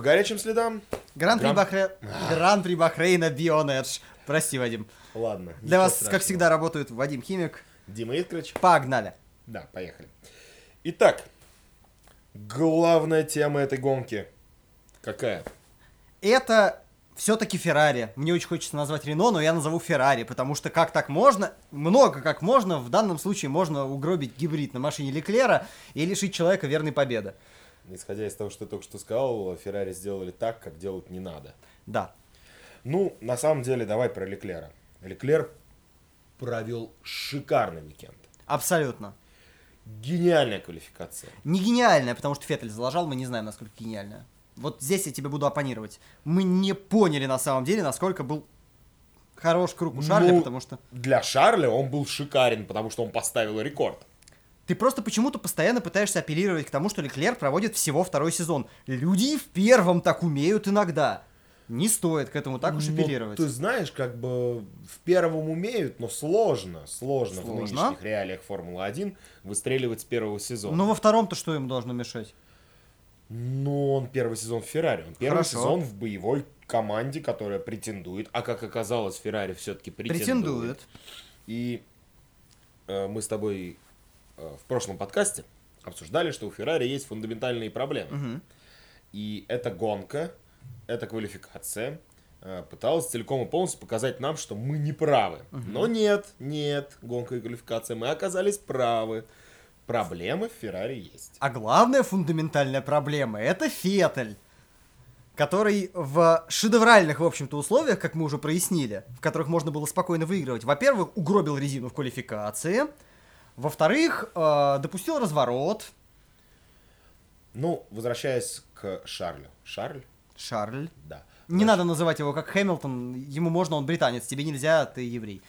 По горячим следам. Гран-при Гран- Бахре... Гран-при Бахрейна Бион Эдж. Прости, Вадим. Ладно. Для вас, страшного. как всегда, работают Вадим Химик. Дима Искрич. Погнали. Да, поехали. Итак, главная тема этой гонки. Какая? Это все-таки Феррари. Мне очень хочется назвать Рено, но я назову Феррари, потому что как так можно, много как можно, в данном случае можно угробить гибрид на машине Леклера и лишить человека верной победы. Исходя из того, что ты только что сказал, Феррари сделали так, как делать не надо. Да. Ну, на самом деле, давай про Леклера. Леклер провел шикарный уикенд. Абсолютно. Гениальная квалификация. Не гениальная, потому что Феттель залажал, мы не знаем, насколько гениальная. Вот здесь я тебе буду оппонировать. Мы не поняли на самом деле, насколько был хорош круг у Шарля, Ну, потому что Для Шарля он был шикарен, потому что он поставил рекорд. Ты просто почему-то постоянно пытаешься апеллировать к тому, что Леклер проводит всего второй сезон. Люди в первом так умеют иногда. Не стоит к этому так уж Ну, апеллировать. ты знаешь, как бы в первом умеют, но сложно, сложно, в Сложно. нынешних реалиях Формулы-1 выстреливать с первого сезона. Но во втором-то что им должно мешать? Ну, он первый сезон в Феррари. Он первый Хорошо. сезон в боевой команде, которая претендует. А как оказалось, Феррари все-таки претендует. Претендует. И э, мы с тобой в прошлом подкасте обсуждали, что у Феррари есть фундаментальные проблемы. Мгм. И эта гонка, эта квалификация э, пыталась целиком и полностью показать нам, что мы не правы. Но нет, нет, гонка и квалификация, мы оказались правы. Проблемы в Феррари есть. А главная фундаментальная проблема это Феттель, который в шедевральных, в общем-то, условиях, как мы уже прояснили, в которых можно было спокойно выигрывать, во-первых, угробил резину в квалификации, во-вторых, э, допустил разворот. Ну, возвращаясь к Шарлю. Шарль? Шарль. Да. Не надо называть его как Хэмилтон, ему можно, он британец, тебе нельзя, ты еврей.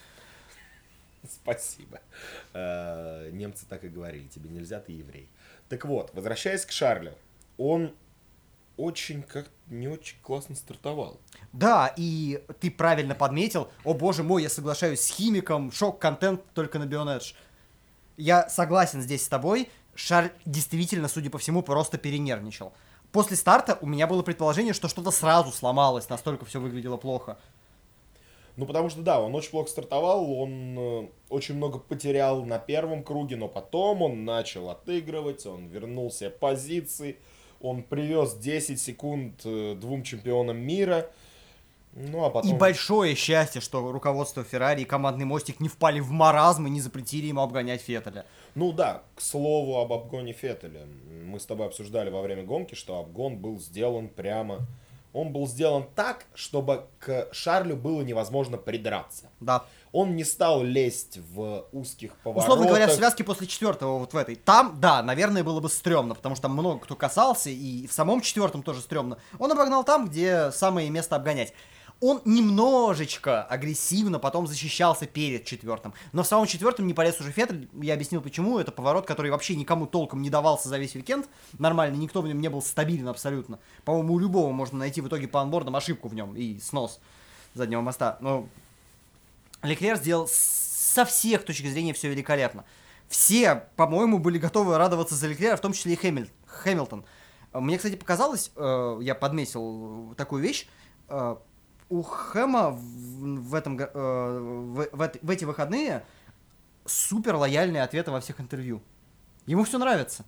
Спасибо. Э, Немцы так и говорили, тебе нельзя, ты еврей. Так вот, возвращаясь к Шарлю, он очень как не очень классно стартовал. Да, и ты правильно подметил, о боже мой, я соглашаюсь с химиком, шок-контент только на Бионедж. Я согласен здесь с тобой, Шарль действительно, судя по всему, просто перенервничал. После старта у меня было предположение, что что-то сразу сломалось, настолько все выглядело плохо. Ну, потому что, да, он очень плохо стартовал, он э, очень много потерял на первом круге, но потом он начал отыгрывать, он вернул себе позиции, он привез 10 секунд э, двум чемпионам мира, ну, а потом... И большое счастье, что руководство Феррари и командный мостик не впали в маразм и не запретили ему обгонять Феттеля. Ну да, к слову об обгоне Феттеля. Мы с тобой обсуждали во время гонки, что обгон был сделан прямо... Он был сделан так, чтобы к Шарлю было невозможно придраться. Да. Он не стал лезть в узких поворотах. Условно говоря, в связке после четвертого вот в этой. Там, да, наверное, было бы стрёмно, потому что там много кто касался, и в самом четвертом тоже стрёмно. Он обогнал там, где самое место обгонять. Он немножечко агрессивно потом защищался перед четвертым. Но в самом четвертом не полез уже Феттель. Я объяснил почему. Это поворот, который вообще никому толком не давался за весь уикенд. Нормально, никто в нем не был стабилен абсолютно. По-моему, у любого можно найти в итоге по анбордам ошибку в нем и снос заднего моста. Но Леклер сделал со всех точек зрения все великолепно. Все, по-моему, были готовы радоваться за Леклера, в том числе и Хэмиль- Хэмилтон. Мне, кстати, показалось, э, я подметил такую вещь, э, у Хэма в, в этом, э, в, в в эти выходные супер лояльные ответы во всех интервью. Ему все нравится.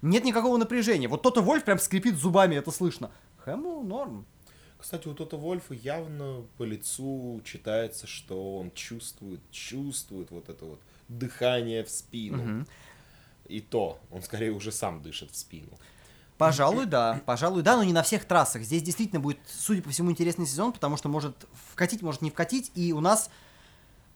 Нет никакого напряжения. Вот тот Вольф прям скрипит зубами, это слышно. Хэму норм. Кстати, у Тота Вольфа явно по лицу читается, что он чувствует, чувствует вот это вот дыхание в спину. Мгм. И то, он скорее уже сам дышит в спину. Пожалуй, да. Пожалуй, да, но не на всех трассах. Здесь действительно будет, судя по всему, интересный сезон, потому что может вкатить, может не вкатить. И у нас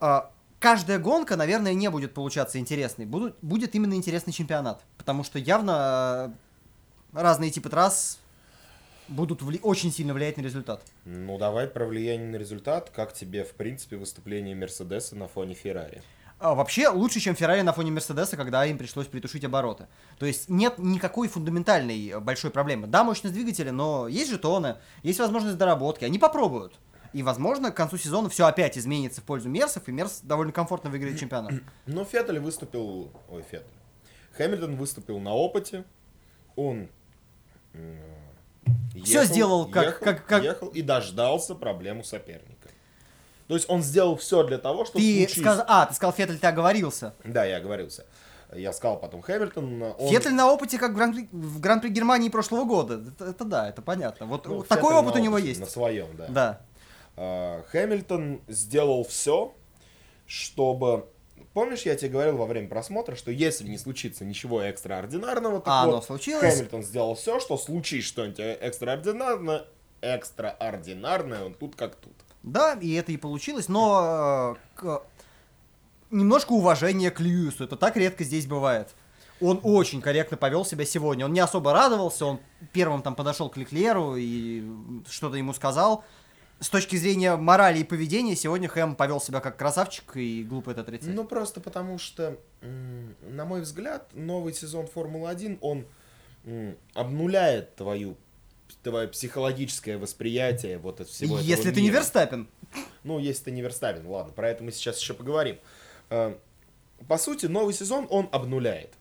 э, каждая гонка, наверное, не будет получаться интересной. Будут, будет именно интересный чемпионат. Потому что явно э, разные типы трасс будут вли- очень сильно влиять на результат. Ну, давай про влияние на результат. Как тебе, в принципе, выступление Мерседеса на фоне Феррари? А, вообще лучше, чем Феррари на фоне Мерседеса, когда им пришлось притушить обороты. То есть нет никакой фундаментальной э, большой проблемы. Да, мощность двигателя, но есть жетоны, есть возможность доработки. Они попробуют. И, возможно, к концу сезона все опять изменится в пользу Мерсов, и Мерс довольно комфортно выиграет чемпионат. Но Феттель выступил... Ой, Феттель. Хэмилтон выступил на опыте. Он ехал- сделал как- ехал, как- как- ехал и дождался проблему соперника. То есть он сделал все для того, чтобы Ты случись- сказал, а, ты сказал, Феттель, ты оговорился. Да, я оговорился. Я сказал потом Хэмилтон. Он... Феттель на опыте, как в Гран-при, в Гран-при Германии прошлого года. Это, это да, это понятно. Вот ну, такой Феттель опыт у него есть. На своем, да. Да. А, Хэмилтон сделал все, чтобы... Помнишь, я тебе говорил во время просмотра, что если не случится ничего экстраординарного, так А вот, случилось? Хэмилтон сделал все, что случись что-нибудь экстраординарное, экстраординарное, он тут как тут. Да, и это и получилось, но э, к- немножко уважения к Льюису. Это так редко здесь бывает. Он очень корректно повел себя сегодня. Он не особо радовался, он первым там подошел к Леклеру и что-то ему сказал. С точки зрения морали и поведения, сегодня Хэм повел себя как красавчик, и глупо это отрицать. Ну, просто потому что, на мой взгляд, новый сезон Формулы-1, он обнуляет твою твое психологическое восприятие вот от всего этого Если ты не мира. Верстаппен. Ну, если ты не Верстаппен, ладно, про это мы сейчас еще поговорим. Э, По сути, новый сезон он обнуляет.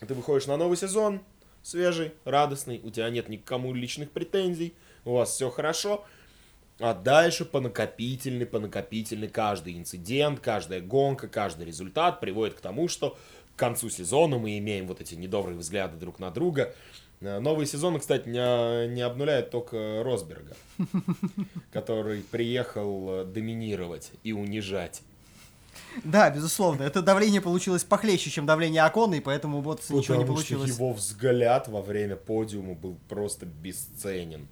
Ты выходишь на новый сезон, свежий, радостный, у тебя нет никому личных претензий, у вас все хорошо, а дальше по накопительной, по накопительной каждый инцидент, каждая гонка, каждый результат приводит к тому, что к концу сезона мы имеем вот эти недобрые взгляды друг на друга. Э, Новые сезоны, кстати, не, не обнуляет только Росберга, который приехал э, доминировать и унижать. Да, безусловно. Это давление получилось похлеще, чем давление Акона, и поэтому вот ничего не Потому что получилось. его взгляд во время подиума был просто бесценен.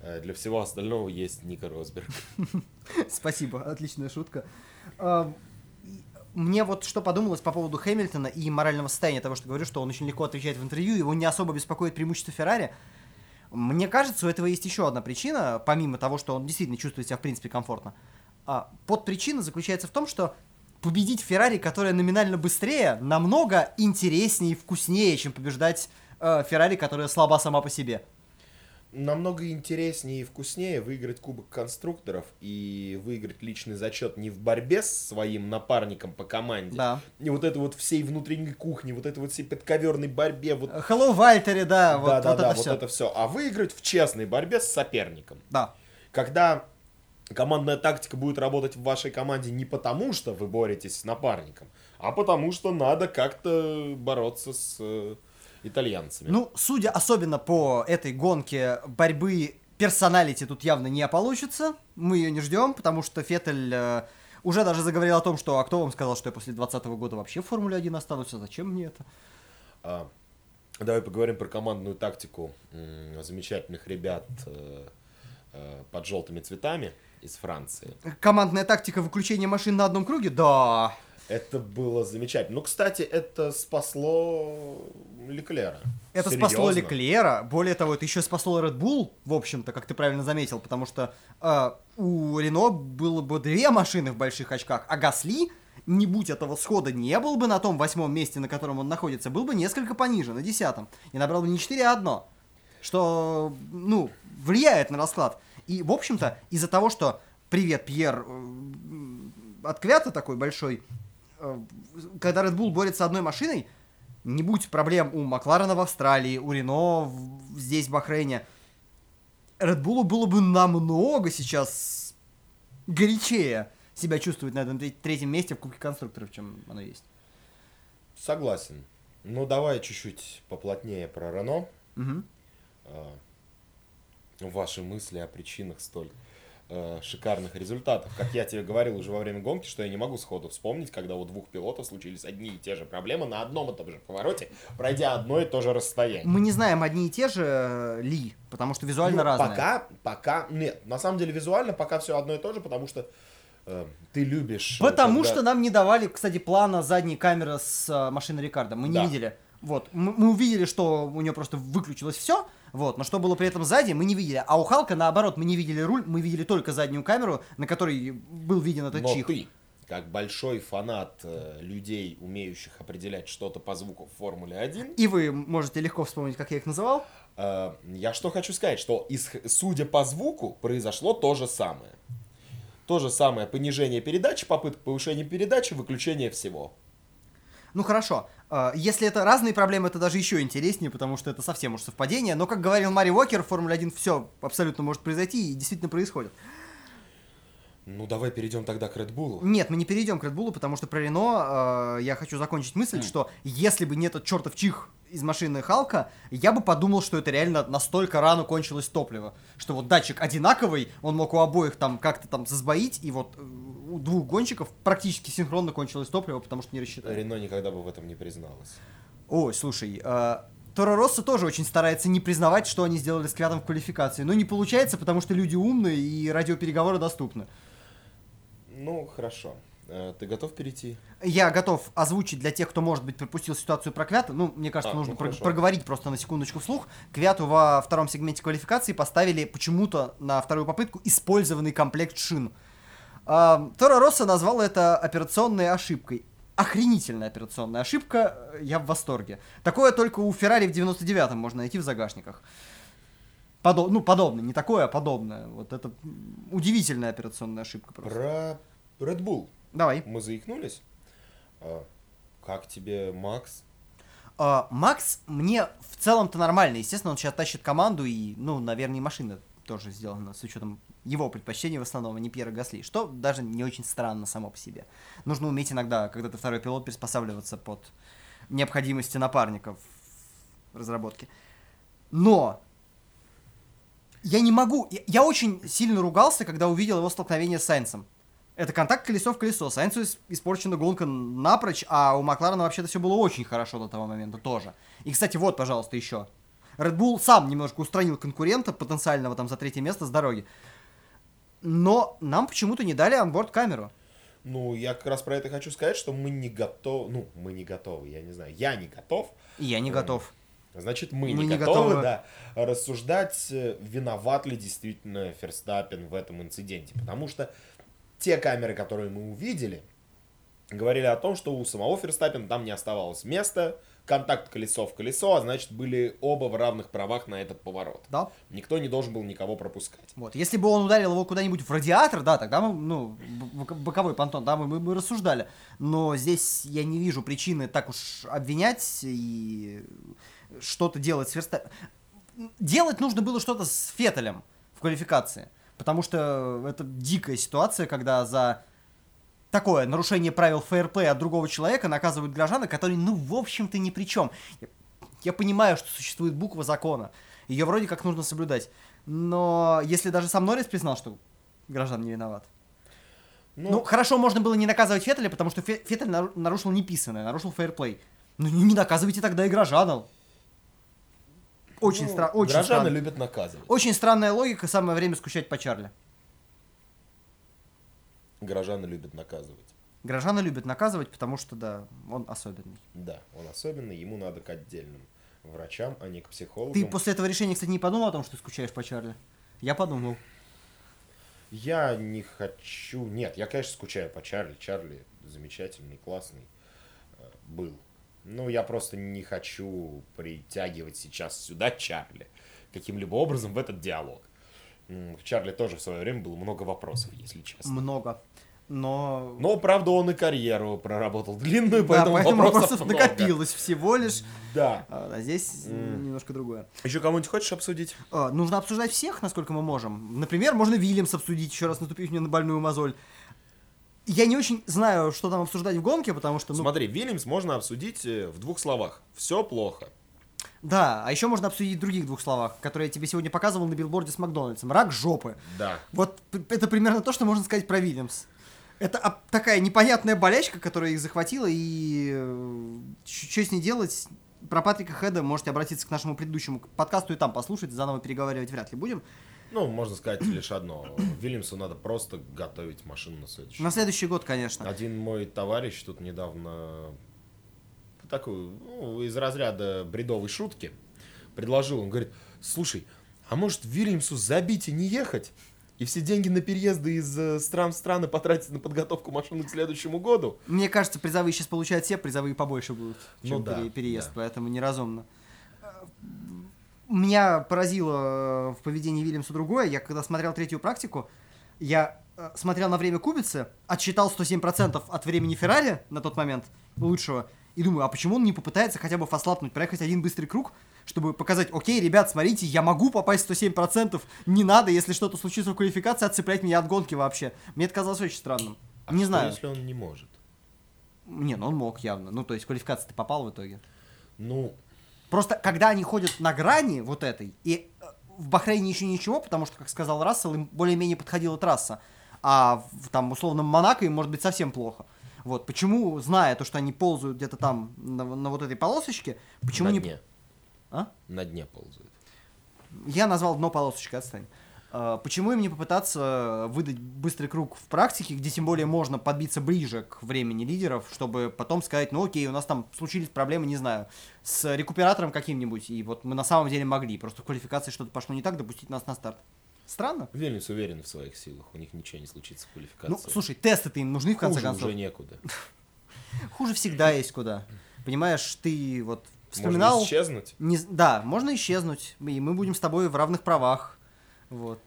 Э, Для всего остального есть Ника Росберг. Спасибо, отличная шутка. Мне вот что подумалось по поводу Хэмилтона и морального состояния того, что говорю, что он очень легко отвечает в интервью, его не особо беспокоит преимущество Феррари. Мне кажется, у этого есть еще одна причина, помимо того, что он действительно чувствует себя в принципе комфортно. А, подпричина заключается в том, что победить Феррари, которая номинально быстрее, намного интереснее и вкуснее, чем побеждать э, Феррари, которая слаба сама по себе. Намного интереснее и вкуснее выиграть Кубок конструкторов и выиграть личный зачет не в борьбе с своим напарником по команде. Да. И вот это вот всей внутренней кухни, вот это вот всей подковерной борьбе, вот Hello, Вальтере, да, вот, да, да, вот да, это вот все. это все. А выиграть в честной борьбе с соперником. Да. Когда командная тактика будет работать в вашей команде не потому, что вы боретесь с напарником, а потому что надо как-то бороться с э, итальянцами. Ну, судя особенно по этой гонке, борьбы персоналити тут явно не получится. Мы ее не ждем, потому что Феттель э, уже даже заговорил о том, что а кто вам сказал, что я после 2020 года вообще в Формуле 1 останусь, а зачем мне это? А, давай поговорим про командную тактику м, замечательных ребят э, э, под желтыми цветами из Франции. Командная тактика выключения машин на одном круге? Да. Это было замечательно. Ну, кстати, это спасло Леклера. Это спасло Серьезно. Леклера. Более того, это еще спасло Red Bull, в общем-то, как ты правильно заметил, потому что э, у Рено было бы две машины в больших очках, а Гасли, не будь этого схода, не был бы на том восьмом месте, на котором он находится, был бы несколько пониже, на десятом, и набрал бы не 4, а одно, что, ну, влияет на расклад. И, в общем-то, из-за того, что привет, Пьер, э, от Квята такой большой, когда Red Bull борется одной машиной, не будь проблем у Макларена в Австралии, у Рено в- здесь, в Бахрейне, Red Bull было бы намного сейчас горячее себя чувствовать на этом тре- третьем месте в Кубке конструкторов, чем оно есть. Согласен. Ну, давай чуть-чуть поплотнее про Рено. А, ваши мысли о причинах столь э, шикарных результатов. Как я тебе говорил уже во время гонки, что я не могу сходу вспомнить, когда у двух пилотов случились одни и те же проблемы на одном и том же повороте, пройдя одно и то же расстояние. Мы не знаем, одни и те же э, ли, потому что визуально Ну, разные. Пока, пока, нет, на самом деле визуально пока все одно и то же, потому что э, ты любишь... Потому когда- что нам не давали, кстати, плана задней камеры с машины Рикардо. Мы не Да. видели. Вот. Мы, мы увидели, что у нее просто выключилось все. Вот. Но что было при этом сзади, мы не видели. А у Халка, наоборот, мы не видели руль, мы видели только заднюю камеру, на которой был виден этот Но чих. ты, как большой фанат э, людей, умеющих определять что-то по звуку в Формуле 1, И вы можете легко вспомнить, как я их называл. Э, Я что хочу сказать, что исх- судя по звуку, произошло то же самое. То же самое понижение передачи, попытка повышения передачи, выключение всего. Ну хорошо, э, если это разные проблемы, это даже еще интереснее, потому что это совсем уж совпадение. Но, как говорил Мари Уокер, в Формуле 1 все абсолютно может произойти и действительно происходит. Ну, давай перейдем тогда к Bull. Нет, мы не перейдем к Bull, потому что про Рено э, я хочу закончить мысль, что если бы не этот чертов чих из машины Халка, я бы подумал, что это реально настолько рано кончилось топливо. Что вот датчик одинаковый, он мог у обоих там как-то там засбоить, и вот э, у двух гонщиков практически синхронно кончилось топливо, потому что не рассчитали. Рено никогда бы в этом не призналась. Ой, слушай, э, Торо Россо тоже очень старается не признавать, что они сделали с Квятом в квалификации. Но не получается, потому что люди умные и радиопереговоры доступны. Ну, хорошо. Э, Ты готов перейти? Я готов озвучить для тех, кто, может быть, пропустил ситуацию про Квята. Ну, мне кажется, А, нужно ну, про- проговорить просто на секундочку вслух. Квяту во втором сегменте квалификации поставили почему-то на вторую попытку использованный комплект шин. А, Торо Россо назвал это операционной ошибкой. Охренительная операционная ошибка, я в восторге. Такое только у Феррари в 99-м можно найти в загашниках. Подо- ну, подобное, не такое, а подобное. Вот это удивительная операционная ошибка просто. Про Red Bull. Давай. Мы заикнулись. А, Как тебе Макс? А, Макс мне в целом-то нормально. Естественно, он сейчас тащит команду, и, ну, наверное, и машина тоже сделана с учетом его предпочтений в основном, а не Пьера Гасли, что даже не очень странно само по себе. Нужно уметь иногда, когда ты второй пилот, приспосабливаться под необходимости напарников в разработке. Но я не могу... Я, я очень сильно ругался, когда увидел его столкновение с Сайнсом. Это контакт колесо в колесо. Сайнсу ис- испорчена гонка напрочь, а у Макларена вообще-то все было очень хорошо до того момента тоже. И, кстати, вот, пожалуйста, еще. Red Bull сам немножко устранил конкурента потенциального там за третье место с дороги. Но нам почему-то не дали анборд-камеру. Ну, я как раз про это хочу сказать, что мы не готовы. Ну, мы не готовы, я не знаю. Я не готов. И я не М. готов. Значит, мы, Мы не, не готовы, готовы. да, рассуждать, виноват ли действительно Ферстаппен в этом инциденте. Потому что те камеры, которые мы увидели, говорили о том, что у самого Ферстаппена там не оставалось места, контакт колесо в колесо, а значит, были оба в равных правах на этот поворот. Да? Никто не должен был никого пропускать. Вот. Если бы он ударил его куда-нибудь в радиатор, да, тогда мы, ну, боковой понтон, да, мы, мы, мы рассуждали. Но здесь я не вижу причины так уж обвинять и что-то делать с Верста- Делать нужно было что-то с Феттелем в квалификации. Потому что это дикая ситуация, когда за такое нарушение правил фейерплея от другого человека наказывают горожана, который, ну, в общем-то, ни при чем. Я, понимаю, что существует буква закона. Ее вроде как нужно соблюдать. Но если даже сам Норрис признал, что граждан не виноват. Ну, хорошо, можно было не наказывать Феттеля, потому что Фе- Феттель нару- нарушил неписанное, нарушил фейерплей. Ну не не наказывайте тогда и гражданов. Очень, Ну, стра- очень, странно. любят наказывать. очень странная логика, самое время скучать по Чарли. Горожаны любят наказывать. Горожаны любят наказывать, потому что, да, он особенный. Да, он особенный, ему надо к отдельным врачам, а не к психологам. Ты после этого решения, кстати, не подумал о том, что ты скучаешь по Чарли? Я подумал. Я не хочу... Нет, я, конечно, скучаю по Чарли. Чарли замечательный, классный э, был. Но я просто не хочу притягивать сейчас сюда Чарли каким-либо образом в этот диалог. К Чарли тоже в свое время было много вопросов, если честно. Много. Но... Но, правда, он и карьеру проработал длинную, да, поэтому, поэтому вопросов, вопросов много. накопилось всего лишь. Да. А а здесь М. немножко другое. Еще кого-нибудь хочешь обсудить? А, нужно обсуждать всех, насколько мы можем. Например, можно Вильямс обсудить, еще раз наступив мне на больную мозоль. Я не очень знаю, что там обсуждать в гонке, потому что, ну, Смотри, Вильямс можно обсудить э, в двух словах. Все плохо. да, а еще можно обсудить в других двух словах, которые я тебе сегодня показывал на билборде с Макдональдсом. Рак жопы. Да. Вот это примерно то, что можно сказать про Вильямс. Это такая непонятная болячка, которая их захватила, и что с ней делать? Про Патрика Хеда можете обратиться к нашему предыдущему подкасту и там послушать, заново переговаривать вряд ли будем. Ну, можно сказать лишь одно. Вильямсу надо просто готовить машину на следующий На следующий год, конечно. Один мой товарищ тут недавно такую, ну, из разряда бредовой шутки предложил. Он говорит, слушай, а может Вильямсу забить и не ехать? И все деньги на переезды из э, стран в страны потратить на подготовку машины к следующему году? Мне кажется, призовые сейчас получают все, призовые побольше будут, чем Ну да, пере- переезд, да. поэтому неразумно. Меня поразило э, в поведении Вильямса другое. Я когда смотрел третью практику, я э, смотрел на время Кубицы, отсчитал 107% от времени Феррари на тот момент, лучшего, И думаю, а почему он не попытается хотя бы фаслапнуть, проехать один быстрый круг, чтобы показать, окей, ребят, смотрите, я могу попасть 107%, не надо, если что-то случится в квалификации, отцеплять меня от гонки вообще. Мне это казалось очень странным. А не что, знаю. если он не может? Не, ну он мог явно. Ну, то есть, в квалификации ты попал в итоге. Ну, Просто, когда они ходят на грани вот этой, и э, в Бахрейне еще ничего, потому что, как сказал Рассел, им более-менее подходила трасса, а в там условном Монако им может быть совсем плохо. Вот, почему, зная то, что они ползают где-то там на, на вот этой полосочке, почему на не... дне. А? На дне ползает. Я назвал дно полосочкой, отстань. Почему им не попытаться выдать быстрый круг в практике, где тем более можно подбиться ближе к времени лидеров, чтобы потом сказать, ну окей, у нас там случились проблемы, не знаю, с рекуператором каким-нибудь, и вот мы на самом деле могли, просто в квалификации что-то пошло не так, допустить нас на старт. Странно? Вильнюс уверен в своих силах, у них ничего не случится в квалификации. Ну, слушай, тесты-то им нужны в конце Хуже концов. уже некуда. Хуже всегда есть куда. Понимаешь, ты вот Можно вспоминал... исчезнуть. Не да, можно исчезнуть, и мы будем с тобой в равных правах. Вот.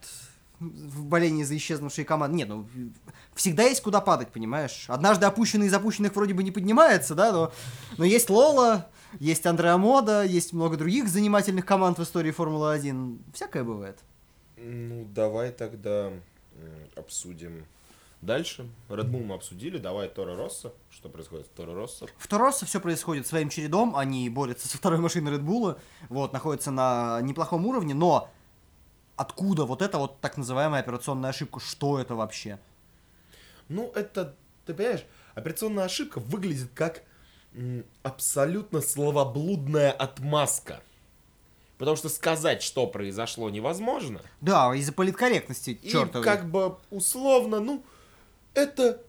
В болении за исчезнувшие команды. Нет, ну, всегда есть куда падать, понимаешь? Однажды опущенный из опущенных вроде бы не поднимается, да, но, но есть Лола, есть Андреа Мода, есть много других занимательных команд в истории Формулы-1. Всякое бывает. Ну, давай тогда обсудим дальше. Red Bull мы обсудили, давай Торо Росса. Что происходит в Торо Росса? В Тороsso все происходит своим чередом, они борются со второй машиной Red Bull, вот, находятся на неплохом уровне, но откуда вот эта вот так называемая операционная ошибка? Что это вообще? Ну, это, ты понимаешь, операционная ошибка выглядит как абсолютно словоблудная отмазка. Потому что сказать, что произошло, невозможно. Да, из-за политкорректности, И чертовой. как бы условно, ну, это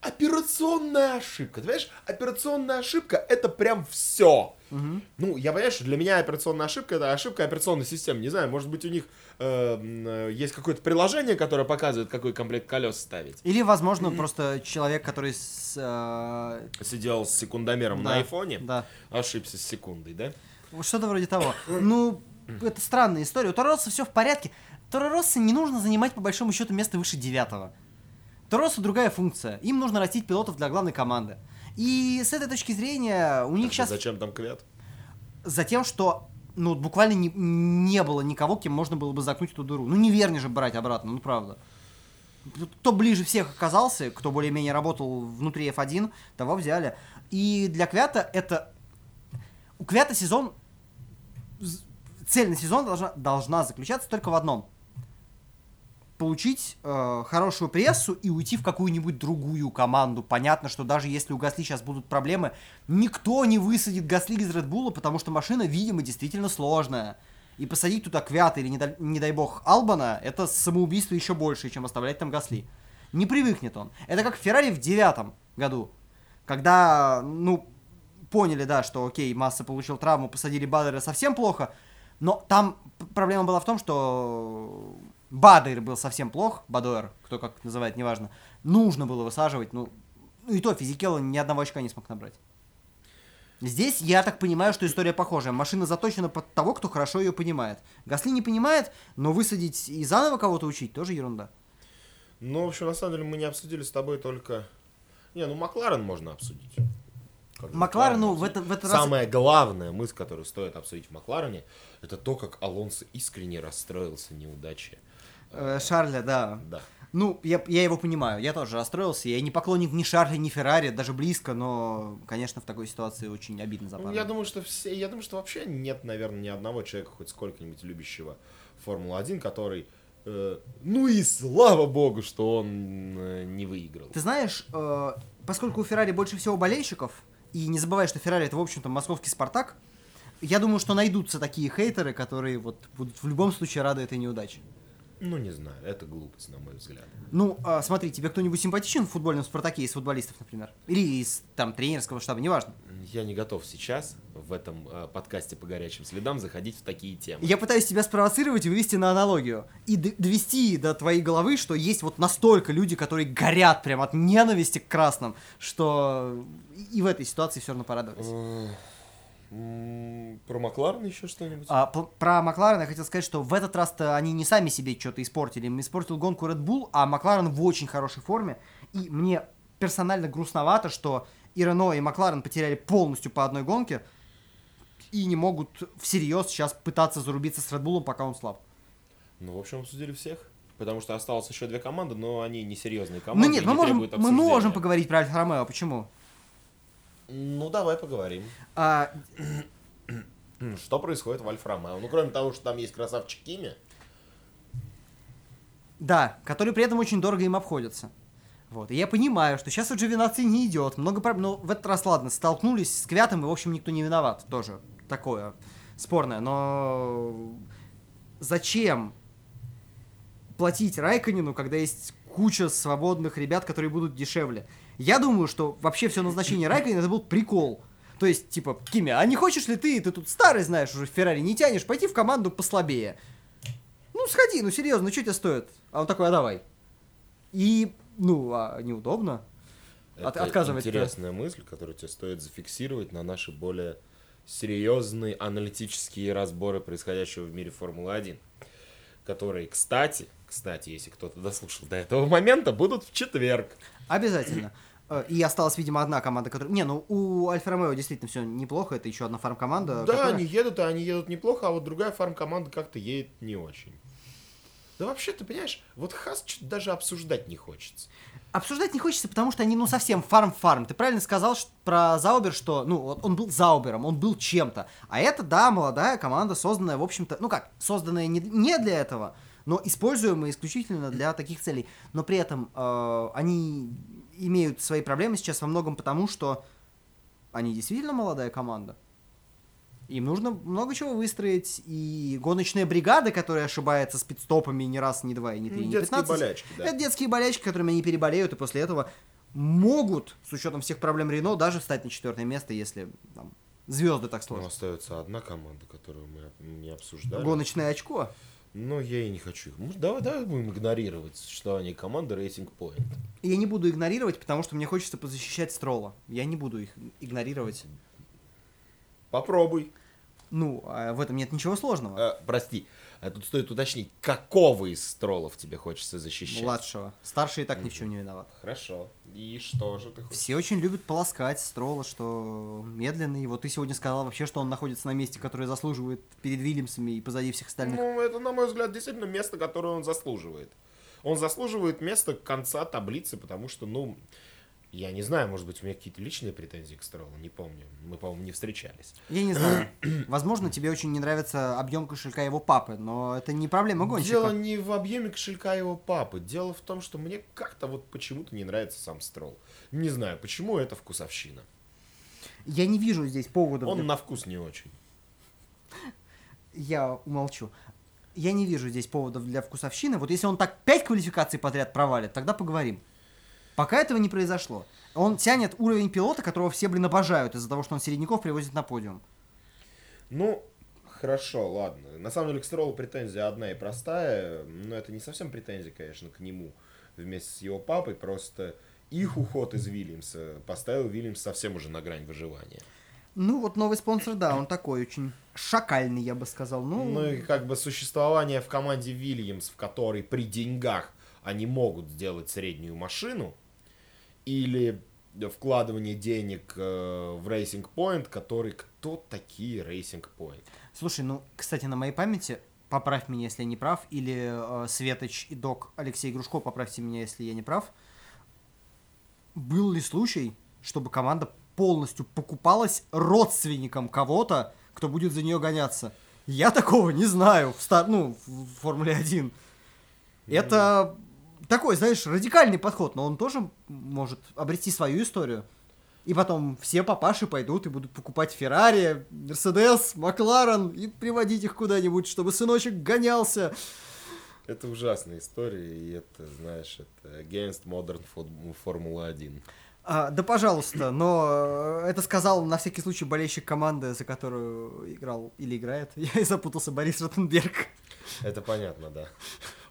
операционная ошибка. Ты понимаешь, операционная ошибка это прям все. Мгм. Ну, я понимаю, что для меня операционная ошибка это ошибка операционной системы. Не знаю, может быть, у них э, э, есть какое-то приложение, которое показывает, какой комплект колес ставить. Или, возможно, просто человек, который с... э, Сидел с секундомером да, на айфоне, Да. ошибся с секундой, да? Что-то вроде того. Ну, это странная история. У Торороса все в порядке. Торороса не нужно занимать, по большому счету, место выше девятого. Тороросу другая функция. Им нужно растить пилотов для главной команды. И с этой точки зрения у них сейчас... Зачем там квет? за тем, что ну, буквально не, не было никого, кем можно было бы закнуть эту дыру. Ну, не верни же брать обратно, ну, правда. Кто ближе всех оказался, кто более-менее работал внутри F1, того взяли. И для Квята это... У Квята сезон... Цель на сезон должна, должна заключаться только в одном. Получить э, хорошую прессу и уйти в какую-нибудь другую команду. Понятно, что даже если у Гасли сейчас будут проблемы, никто не высадит Гасли из Редбула, потому что машина, видимо, действительно сложная. И посадить туда Квята или, не, дай- не дай бог, Албана, это самоубийство еще больше, чем оставлять там Гасли. Не привыкнет он. Это как Феррари в девятом году, когда, ну, поняли, да, что, окей, Масса получил травму, посадили Бадера совсем плохо, но там проблема была в том, что Бадер был совсем плох, Бадуэр, кто как называет, неважно. Нужно было высаживать, ну, ну и то Физикелла ни одного очка не смог набрать. Здесь я так понимаю, что история похожая. Машина заточена под того, кто хорошо ее понимает. Гасли не понимает, но высадить и заново кого-то учить тоже ерунда. Ну, в общем, на самом деле мы не обсудили с тобой только... Не, ну Макларен можно обсудить. Как ну, в, это, в этот раз... Самая главная мысль, которую стоит обсудить в Макларене, это то, как Алонсо искренне расстроился неудаче. Э, Шарля, да. Да. Ну, я, я его понимаю, я тоже расстроился. Я не поклонник ни Шарля, ни Феррари, даже близко, но, конечно, в такой ситуации очень обидно за Ну, парня. я думаю, что все, я думаю, что вообще нет, наверное, ни одного человека, хоть сколько-нибудь любящего Формулу-1, который, э, ну и слава богу, что он э, не выиграл. Ты знаешь, э, поскольку у Феррари больше всего болельщиков, и не забывай, что Феррари это, в общем-то, московский Спартак, я думаю, что найдутся такие хейтеры, которые вот будут в любом случае рады этой неудаче. Ну, не знаю, это глупость, на мой взгляд. Ну, а, смотри, тебе кто-нибудь симпатичен в футбольном Спартаке из футболистов, например? Или из, там, тренерского штаба, неважно. Я не готов сейчас в этом э, подкасте по горячим следам заходить в такие темы. Я пытаюсь тебя спровоцировать и вывести на аналогию. И довести до твоей головы, что есть вот настолько люди, которые горят прям от ненависти к красным, что и в этой ситуации все равно порадовались. Про Макларен еще что-нибудь? А, про Макларен я хотел сказать, что в этот раз-то они не сами себе что-то испортили. Им испортил гонку Red Bull, а Макларен в очень хорошей форме. И мне персонально грустновато, что и Рено, и Макларен потеряли полностью по одной гонке и не могут всерьез сейчас пытаться зарубиться с Редбулом, пока он слаб. Ну, в общем, обсудили всех. Потому что осталось еще две команды, но они несерьезные команды. ну нет, мы не можем, мы можем поговорить про Альфа Ромео. Почему? Ну, давай поговорим. А, Что происходит в Альфа? Ну, кроме того, что там есть красавчик Кими. да, которые при этом очень дорого им обходятся. Вот. И я понимаю, что сейчас у Джовинаци не идет. Много проб- Но в этот раз, ладно, столкнулись с Квятом, и, в общем, никто не виноват. Тоже такое спорное. Но зачем платить Райконину, когда есть куча свободных ребят, которые будут дешевле? Я думаю, что вообще все назначение Райконина это был прикол. То есть, типа, Кими, а не хочешь ли ты, ты тут старый знаешь, уже в Феррари не тянешь, пойти в команду послабее? Ну, сходи, ну серьезно, что тебе стоит? А он такой, а давай. И, ну, а неудобно. От- Это отказывать-то. интересная мысль, которую тебе стоит зафиксировать на наши более серьезные аналитические разборы происходящего в мире Формулы-1. Которые, кстати, кстати, если кто-то дослушал до этого момента, будут в четверг. Обязательно. Э, И осталась, видимо, одна команда, которая... Не, ну у Альфа Ромео действительно все неплохо, это еще одна фарм-команда. Да, которая- они едут, и они едут неплохо, а вот другая фарм-команда как-то едет не очень. Да вообще, ты понимаешь, вот Хас что-то даже обсуждать не хочется. Обсуждать не хочется, потому что они, ну, совсем фарм-фарм. Ты правильно сказал что- про Заубер, что, ну, вот он был Заубером, он был чем-то. А это, да, молодая команда, созданная, в общем-то, ну как, созданная не, не для этого, но используемая исключительно для таких целей. Но при этом э, они имеют свои проблемы сейчас во многом потому, что они действительно молодая команда. Им нужно много чего выстроить, и гоночная бригада, которая ошибается с пидстопами не раз, не два, и не три, не 15, болячки, да. это детские болячки, которыми они переболеют, и после этого могут, с учетом всех проблем Рено, даже встать на четвертое место, если там, звезды так Но сложно. остается одна команда, которую мы не обсуждали. Гоночное очко. Но я и не хочу их. Может, давай, давай будем игнорировать существование команды Racing Point. Я не буду игнорировать, потому что мне хочется позащищать Строла. Я не буду их игнорировать. Попробуй. Ну, а в этом нет ничего сложного. А, прости, а тут стоит уточнить, какого из стролов тебе хочется защищать? Младшего. Старший и так ни в чем не виноват. Хорошо. И что же ты хочешь? Все очень любят полоскать Строла, что медленный. Вот ты сегодня сказал вообще, что он находится на месте, которое заслуживает перед Вильямсами и позади всех остальных. Ну, это, на мой взгляд, действительно место, которое он заслуживает. Он заслуживает места конца таблицы, потому что, ну, я не знаю, может быть, у меня какие-то личные претензии к Стролу, не помню. Мы, по-моему, не встречались. Я не знаю. Возможно, тебе очень не нравится объем кошелька его папы, но это не проблема гонщика. Дело не в объеме кошелька его папы. Дело в том, что мне как-то вот почему-то не нравится сам Строл. Не знаю, почему это вкусовщина. Я не вижу здесь повода. Он на вкус не очень. Я умолчу. Я не вижу здесь поводов для вкусовщины. Вот если он так пять квалификаций подряд провалит, тогда поговорим. Пока этого не произошло. Он тянет уровень пилота, которого все, блин, обожают из-за того, что он середняков привозит на подиум. Ну, хорошо, ладно. На самом деле к Стролу претензия одна и простая, но это не совсем претензия, конечно, к нему вместе с его папой, просто их уход из Вильямса поставил Вильямс совсем уже на грань выживания. Ну, вот новый спонсор, да, он такой очень шакальный, я бы сказал. Ну, Ну и как бы существование в команде Вильямс, в которой при деньгах они могут сделать среднюю машину, или вкладывание денег э, в Racing Point, который кто такие Racing Point? Слушай, ну, кстати, на моей памяти, поправь меня, если я не прав, или э, Светоч и док Алексей Грушко, поправьте меня, если я не прав. Был ли случай, чтобы команда полностью покупалась родственником кого-то, кто будет за нее гоняться? Я такого не знаю в, стар... ну, в Формуле 1. Это такой, знаешь, радикальный подход, но он тоже может обрести свою историю. И потом все папаши пойдут и будут покупать Феррари, Мерседес, Макларен и приводить их куда-нибудь, чтобы сыночек гонялся. Это ужасная история, и это, знаешь, это against modern Формула 1. А, да, пожалуйста, но э, это сказал на всякий случай болельщик команды, за которую играл или играет. Я и запутался, Борис Ротенберг. Это понятно, да.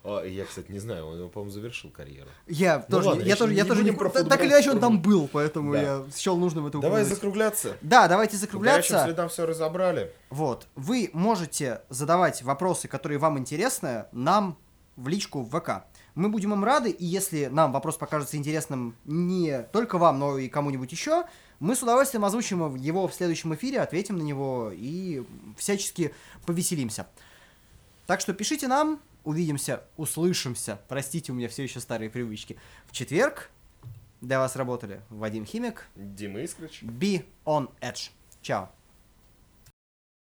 О, я, кстати, не знаю, он, по-моему, завершил карьеру. Я Ну тоже, ладно, я речь тоже, не я тоже не про так, или иначе он там был, поэтому Да. я счел нужным это Давай упомянуть. закругляться. Да, давайте По закругляться. следам все разобрали. Вот, вы можете задавать вопросы, которые вам интересны, нам в личку в ВК. Мы будем им рады, и если нам вопрос покажется интересным не только вам, но и кому-нибудь еще, Мы с удовольствием озвучим его в следующем эфире, ответим на него и всячески повеселимся. Так что пишите нам, увидимся, услышимся. Простите, у меня все еще старые привычки. В четверг для вас работали Вадим Химик, Дима Искрыч. Be on Edge. Чао.